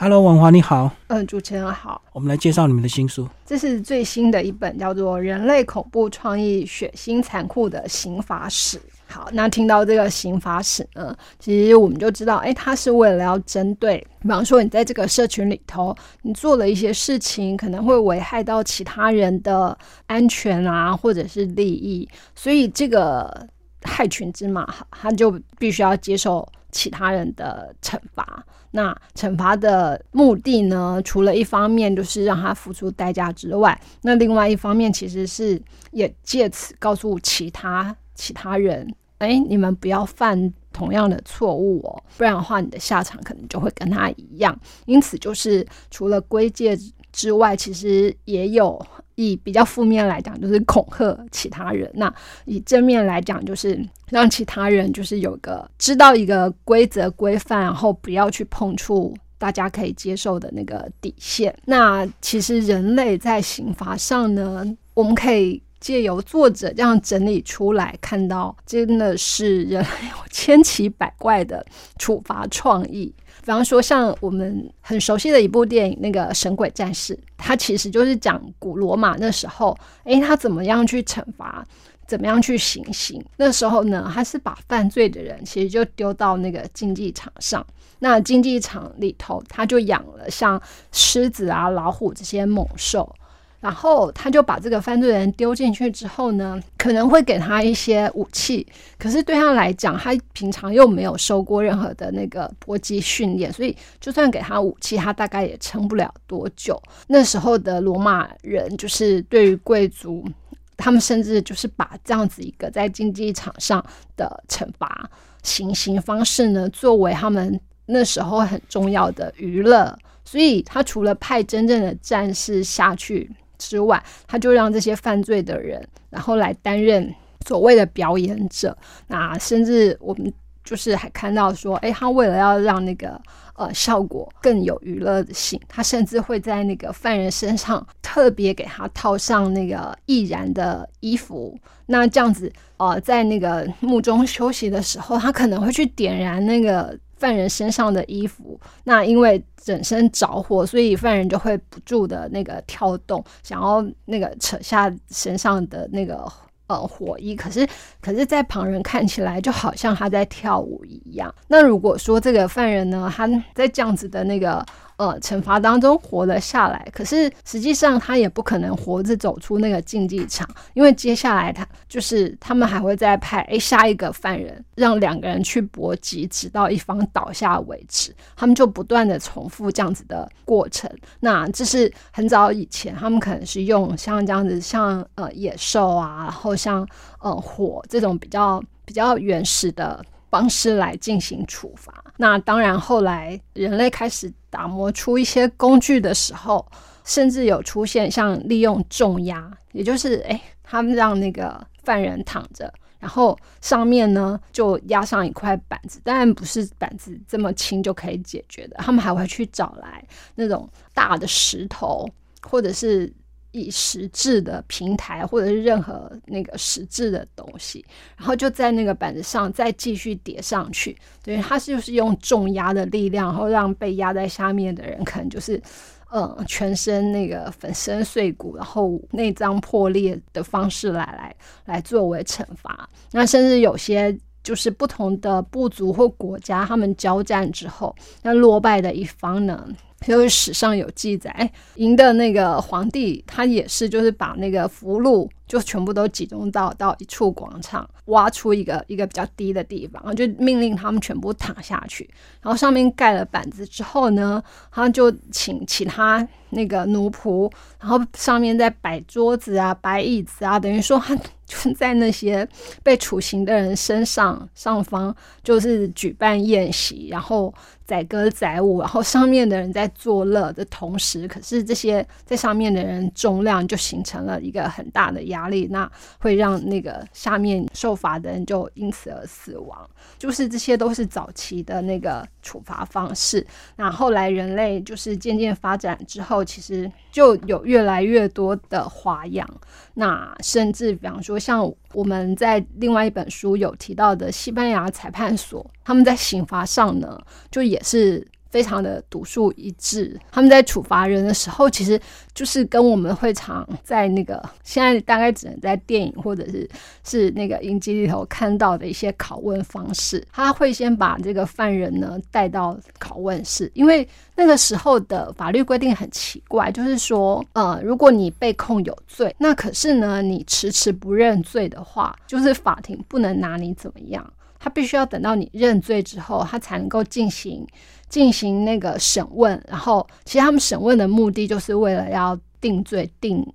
Hello，王华你好。嗯，主持人好。我们来介绍你们的新书。这是最新的一本，叫做《人类恐怖创意：血腥残酷的刑法史》。好，那听到这个刑法史呢，其实我们就知道，哎，它是为了要针对，比方说你在这个社群里头，你做了一些事情，可能会危害到其他人的安全啊，或者是利益，所以这个害群之马，他就必须要接受其他人的惩罚。那惩罚的目的呢，除了一方面就是让他付出代价之外，那另外一方面其实是也借此告诉其他。其他人，哎，你们不要犯同样的错误哦，不然的话，你的下场可能就会跟他一样。因此，就是除了归戒之外，其实也有以比较负面来讲，就是恐吓其他人；那以正面来讲，就是让其他人就是有个知道一个规则规范，然后不要去碰触大家可以接受的那个底线。那其实人类在刑罚上呢，我们可以。借由作者这样整理出来，看到真的是人有千奇百怪的处罚创意。比方说，像我们很熟悉的一部电影《那个神鬼战士》，它其实就是讲古罗马那时候，诶，他怎么样去惩罚，怎么样去行刑。那时候呢，他是把犯罪的人其实就丢到那个竞技场上，那竞技场里头他就养了像狮子啊、老虎这些猛兽。然后他就把这个犯罪人丢进去之后呢，可能会给他一些武器，可是对他来讲，他平常又没有受过任何的那个搏击训练，所以就算给他武器，他大概也撑不了多久。那时候的罗马人就是对于贵族，他们甚至就是把这样子一个在竞技场上的惩罚行刑方式呢，作为他们那时候很重要的娱乐，所以他除了派真正的战士下去。之外，他就让这些犯罪的人，然后来担任所谓的表演者。那甚至我们就是还看到说，哎，他为了要让那个呃效果更有娱乐性，他甚至会在那个犯人身上特别给他套上那个易燃的衣服。那这样子，呃，在那个墓中休息的时候，他可能会去点燃那个。犯人身上的衣服，那因为整身着火，所以犯人就会不住的那个跳动，想要那个扯下身上的那个呃火衣。可是，可是在旁人看起来，就好像他在跳舞一样。那如果说这个犯人呢，他在这样子的那个。呃，惩罚当中活了下来，可是实际上他也不可能活着走出那个竞技场，因为接下来他就是他们还会再派诶下一个犯人，让两个人去搏击，直到一方倒下为止。他们就不断的重复这样子的过程。那这是很早以前，他们可能是用像这样子，像呃野兽啊，然后像呃火这种比较比较原始的。方式来进行处罚。那当然，后来人类开始打磨出一些工具的时候，甚至有出现像利用重压，也就是诶，他们让那个犯人躺着，然后上面呢就压上一块板子。当然不是板子这么轻就可以解决的，他们还会去找来那种大的石头，或者是。以实质的平台，或者是任何那个实质的东西，然后就在那个板子上再继续叠上去。对，它就是用重压的力量，然后让被压在下面的人可能就是，呃，全身那个粉身碎骨，然后内脏破裂的方式来来来作为惩罚。那甚至有些就是不同的部族或国家，他们交战之后，那落败的一方呢？就是史上有记载，赢的那个皇帝，他也是，就是把那个俘虏就全部都集中到到一处广场，挖出一个一个比较低的地方，就命令他们全部躺下去，然后上面盖了板子之后呢，他就请其他那个奴仆，然后上面再摆桌子啊，摆椅子啊，等于说他就在那些被处刑的人身上上方，就是举办宴席，然后。载歌载舞，然后上面的人在作乐的同时，可是这些在上面的人重量就形成了一个很大的压力，那会让那个下面受罚的人就因此而死亡。就是这些都是早期的那个处罚方式。那后来人类就是渐渐发展之后，其实就有越来越多的花样。那甚至比方说，像我们在另外一本书有提到的西班牙裁判所，他们在刑罚上呢，就也是非常的独树一帜。他们在处罚人的时候，其实就是跟我们会常在那个现在大概只能在电影或者是是那个影集里头看到的一些拷问方式。他会先把这个犯人呢带到拷问室，因为那个时候的法律规定很奇怪，就是说，呃，如果你被控有罪，那可是呢你迟迟不认罪的话，就是法庭不能拿你怎么样。他必须要等到你认罪之后，他才能够进行进行那个审问。然后，其实他们审问的目的就是为了要定罪，定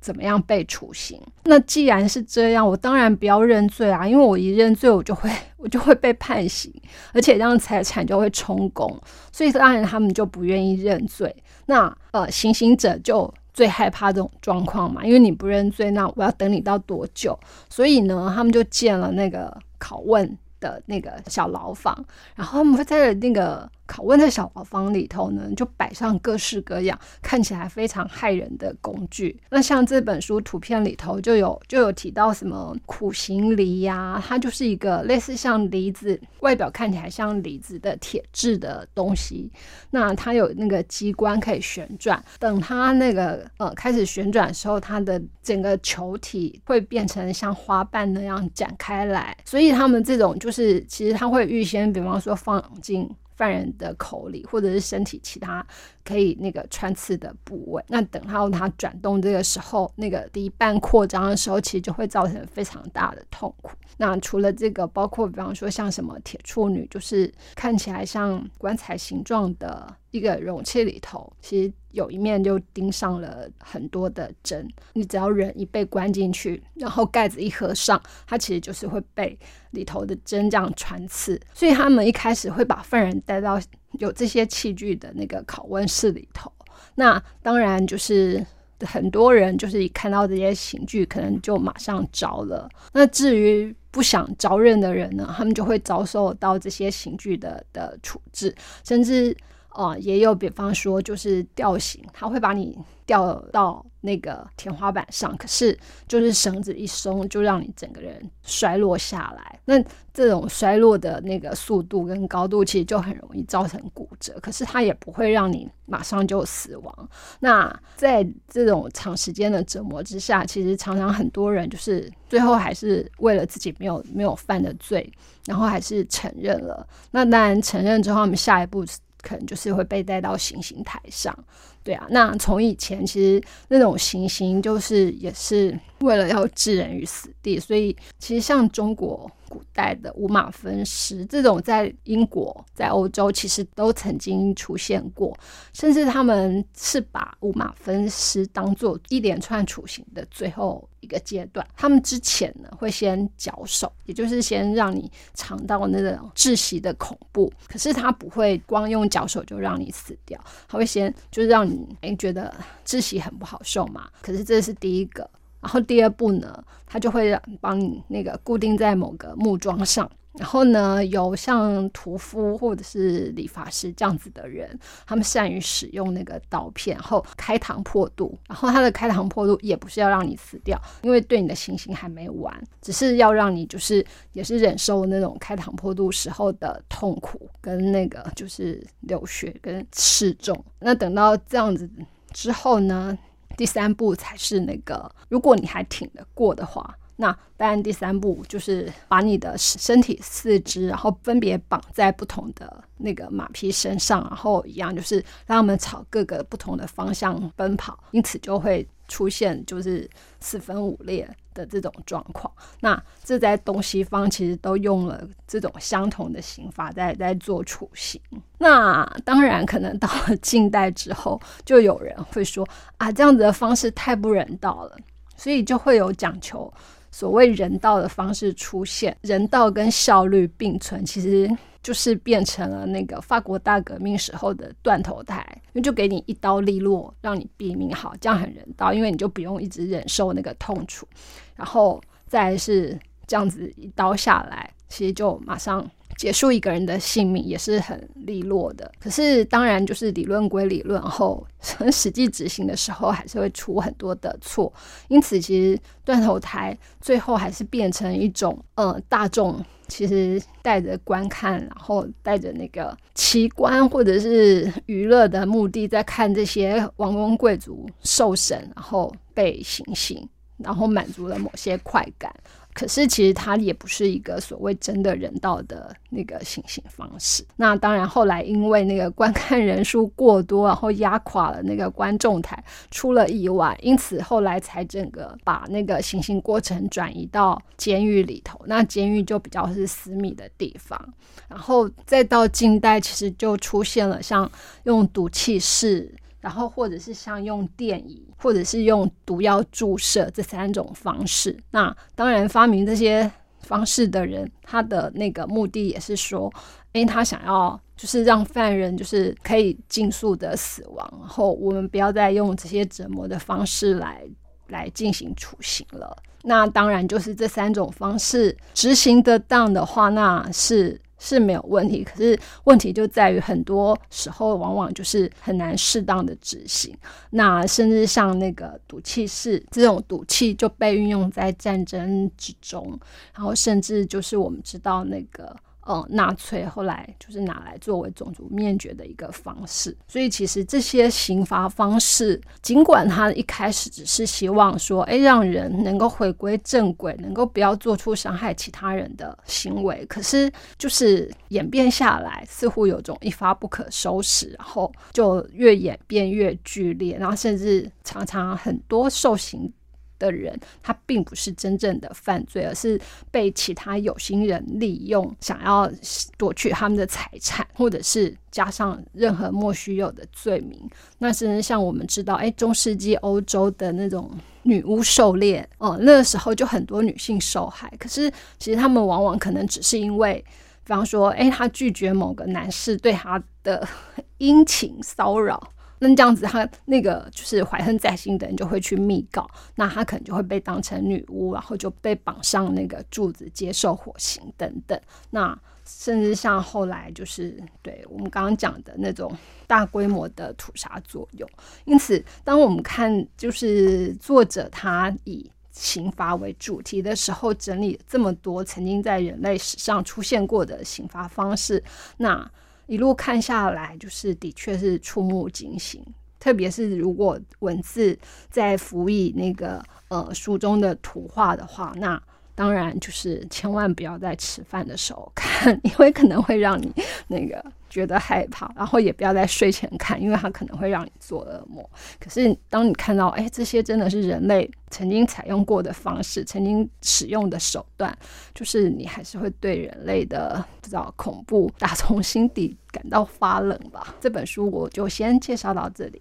怎么样被处刑。那既然是这样，我当然不要认罪啊，因为我一认罪，我就会 我就会被判刑，而且这样财产就会充公。所以当然他们就不愿意认罪。那呃，行刑者就最害怕这种状况嘛，因为你不认罪，那我要等你到多久？所以呢，他们就建了那个拷问。的那个小牢房，然后他们会在那个。拷问的小牢房里头呢，就摆上各式各样看起来非常骇人的工具。那像这本书图片里头就有就有提到什么苦行梨呀，它就是一个类似像梨子，外表看起来像梨子的铁质的东西。那它有那个机关可以旋转，等它那个呃开始旋转的时候，它的整个球体会变成像花瓣那样展开来。所以他们这种就是其实它会预先，比方说放进。犯人的口里，或者是身体其他可以那个穿刺的部位，那等到他转动这个时候，那个第一半扩张的时候，其实就会造成非常大的痛苦。那除了这个，包括比方说像什么铁处女，就是看起来像棺材形状的。一个容器里头，其实有一面就钉上了很多的针。你只要人一被关进去，然后盖子一合上，它其实就是会被里头的针这样穿刺。所以他们一开始会把犯人带到有这些器具的那个拷问室里头。那当然就是很多人就是一看到这些刑具，可能就马上招了。那至于不想招认的人呢，他们就会遭受到这些刑具的的处置，甚至。啊，也有，比方说就是吊刑，他会把你吊到那个天花板上，可是就是绳子一松，就让你整个人摔落下来。那这种摔落的那个速度跟高度，其实就很容易造成骨折，可是它也不会让你马上就死亡。那在这种长时间的折磨之下，其实常常很多人就是最后还是为了自己没有没有犯的罪，然后还是承认了。那当然承认之后，我们下一步。可能就是会被带到行刑台上，对啊。那从以前其实那种行刑就是也是为了要置人于死地，所以其实像中国。古代的五马分尸这种，在英国、在欧洲其实都曾经出现过，甚至他们是把五马分尸当做一连串处刑的最后一个阶段。他们之前呢会先绞首，也就是先让你尝到那种窒息的恐怖。可是他不会光用绞首就让你死掉，他会先就是让你哎觉得窒息很不好受嘛。可是这是第一个。然后第二步呢，他就会帮你那个固定在某个木桩上，然后呢，有像屠夫或者是理发师这样子的人，他们善于使用那个刀片，然后开膛破肚。然后他的开膛破肚也不是要让你死掉，因为对你的行刑还没完，只是要让你就是也是忍受那种开膛破肚时候的痛苦跟那个就是流血跟刺中。那等到这样子之后呢？第三步才是那个，如果你还挺得过的话，那当然第三步就是把你的身体四肢，然后分别绑在不同的那个马匹身上，然后一样就是让他们朝各个不同的方向奔跑，因此就会出现就是四分五裂的这种状况。那这在东西方其实都用了这种相同的刑法在在做处刑。那当然可能到了近代之后，就有人会说啊，这样子的方式太不人道了，所以就会有讲求。所谓人道的方式出现，人道跟效率并存，其实就是变成了那个法国大革命时候的断头台，因为就给你一刀利落，让你毙命，好，这样很人道，因为你就不用一直忍受那个痛楚，然后再是这样子一刀下来，其实就马上结束一个人的性命也是很利落的。可是当然就是理论归理论，后实际执行的时候还是会出很多的错。因此，其实断头台最后还是变成一种呃大众。其实带着观看，然后带着那个奇观或者是娱乐的目的，在看这些王公贵族受审，然后被行刑，然后满足了某些快感。可是其实它也不是一个所谓真的人道的那个行刑方式。那当然，后来因为那个观看人数过多，然后压垮了那个观众台，出了意外，因此后来才整个把那个行刑过程转移到监狱里头。那监狱就比较是私密的地方。然后再到近代，其实就出现了像用毒气室。然后，或者是像用电椅，或者是用毒药注射这三种方式。那当然，发明这些方式的人，他的那个目的也是说，诶，他想要就是让犯人就是可以尽速的死亡，然后我们不要再用这些折磨的方式来来进行处刑了。那当然，就是这三种方式执行得当的话，那是。是没有问题，可是问题就在于很多时候往往就是很难适当的执行。那甚至像那个赌气室这种赌气就被运用在战争之中，然后甚至就是我们知道那个。嗯，纳粹后来就是拿来作为种族灭绝的一个方式，所以其实这些刑罚方式，尽管他一开始只是希望说，哎，让人能够回归正轨，能够不要做出伤害其他人的行为，可是就是演变下来，似乎有种一发不可收拾，然后就越演变越剧烈，然后甚至常常很多受刑。的人，他并不是真正的犯罪，而是被其他有心人利用，想要夺取他们的财产，或者是加上任何莫须有的罪名。那甚至像我们知道，哎，中世纪欧洲的那种女巫狩猎，哦，那个时候就很多女性受害。可是其实他们往往可能只是因为，比方说，哎，她拒绝某个男士对她的 殷勤骚扰。那这样子，他那个就是怀恨在心的人就会去密告，那他可能就会被当成女巫，然后就被绑上那个柱子接受火刑等等。那甚至像后来就是对我们刚刚讲的那种大规模的屠杀作用。因此，当我们看就是作者他以刑罚为主题的时候，整理这么多曾经在人类史上出现过的刑罚方式，那。一路看下来，就是的确是触目惊心，特别是如果文字在辅以那个呃书中的图画的话，那当然就是千万不要在吃饭的时候看，因为可能会让你那个。觉得害怕，然后也不要在睡前看，因为它可能会让你做噩梦。可是当你看到，哎，这些真的是人类曾经采用过的方式，曾经使用的手段，就是你还是会对人类的不知道恐怖打从心底感到发冷吧。这本书我就先介绍到这里。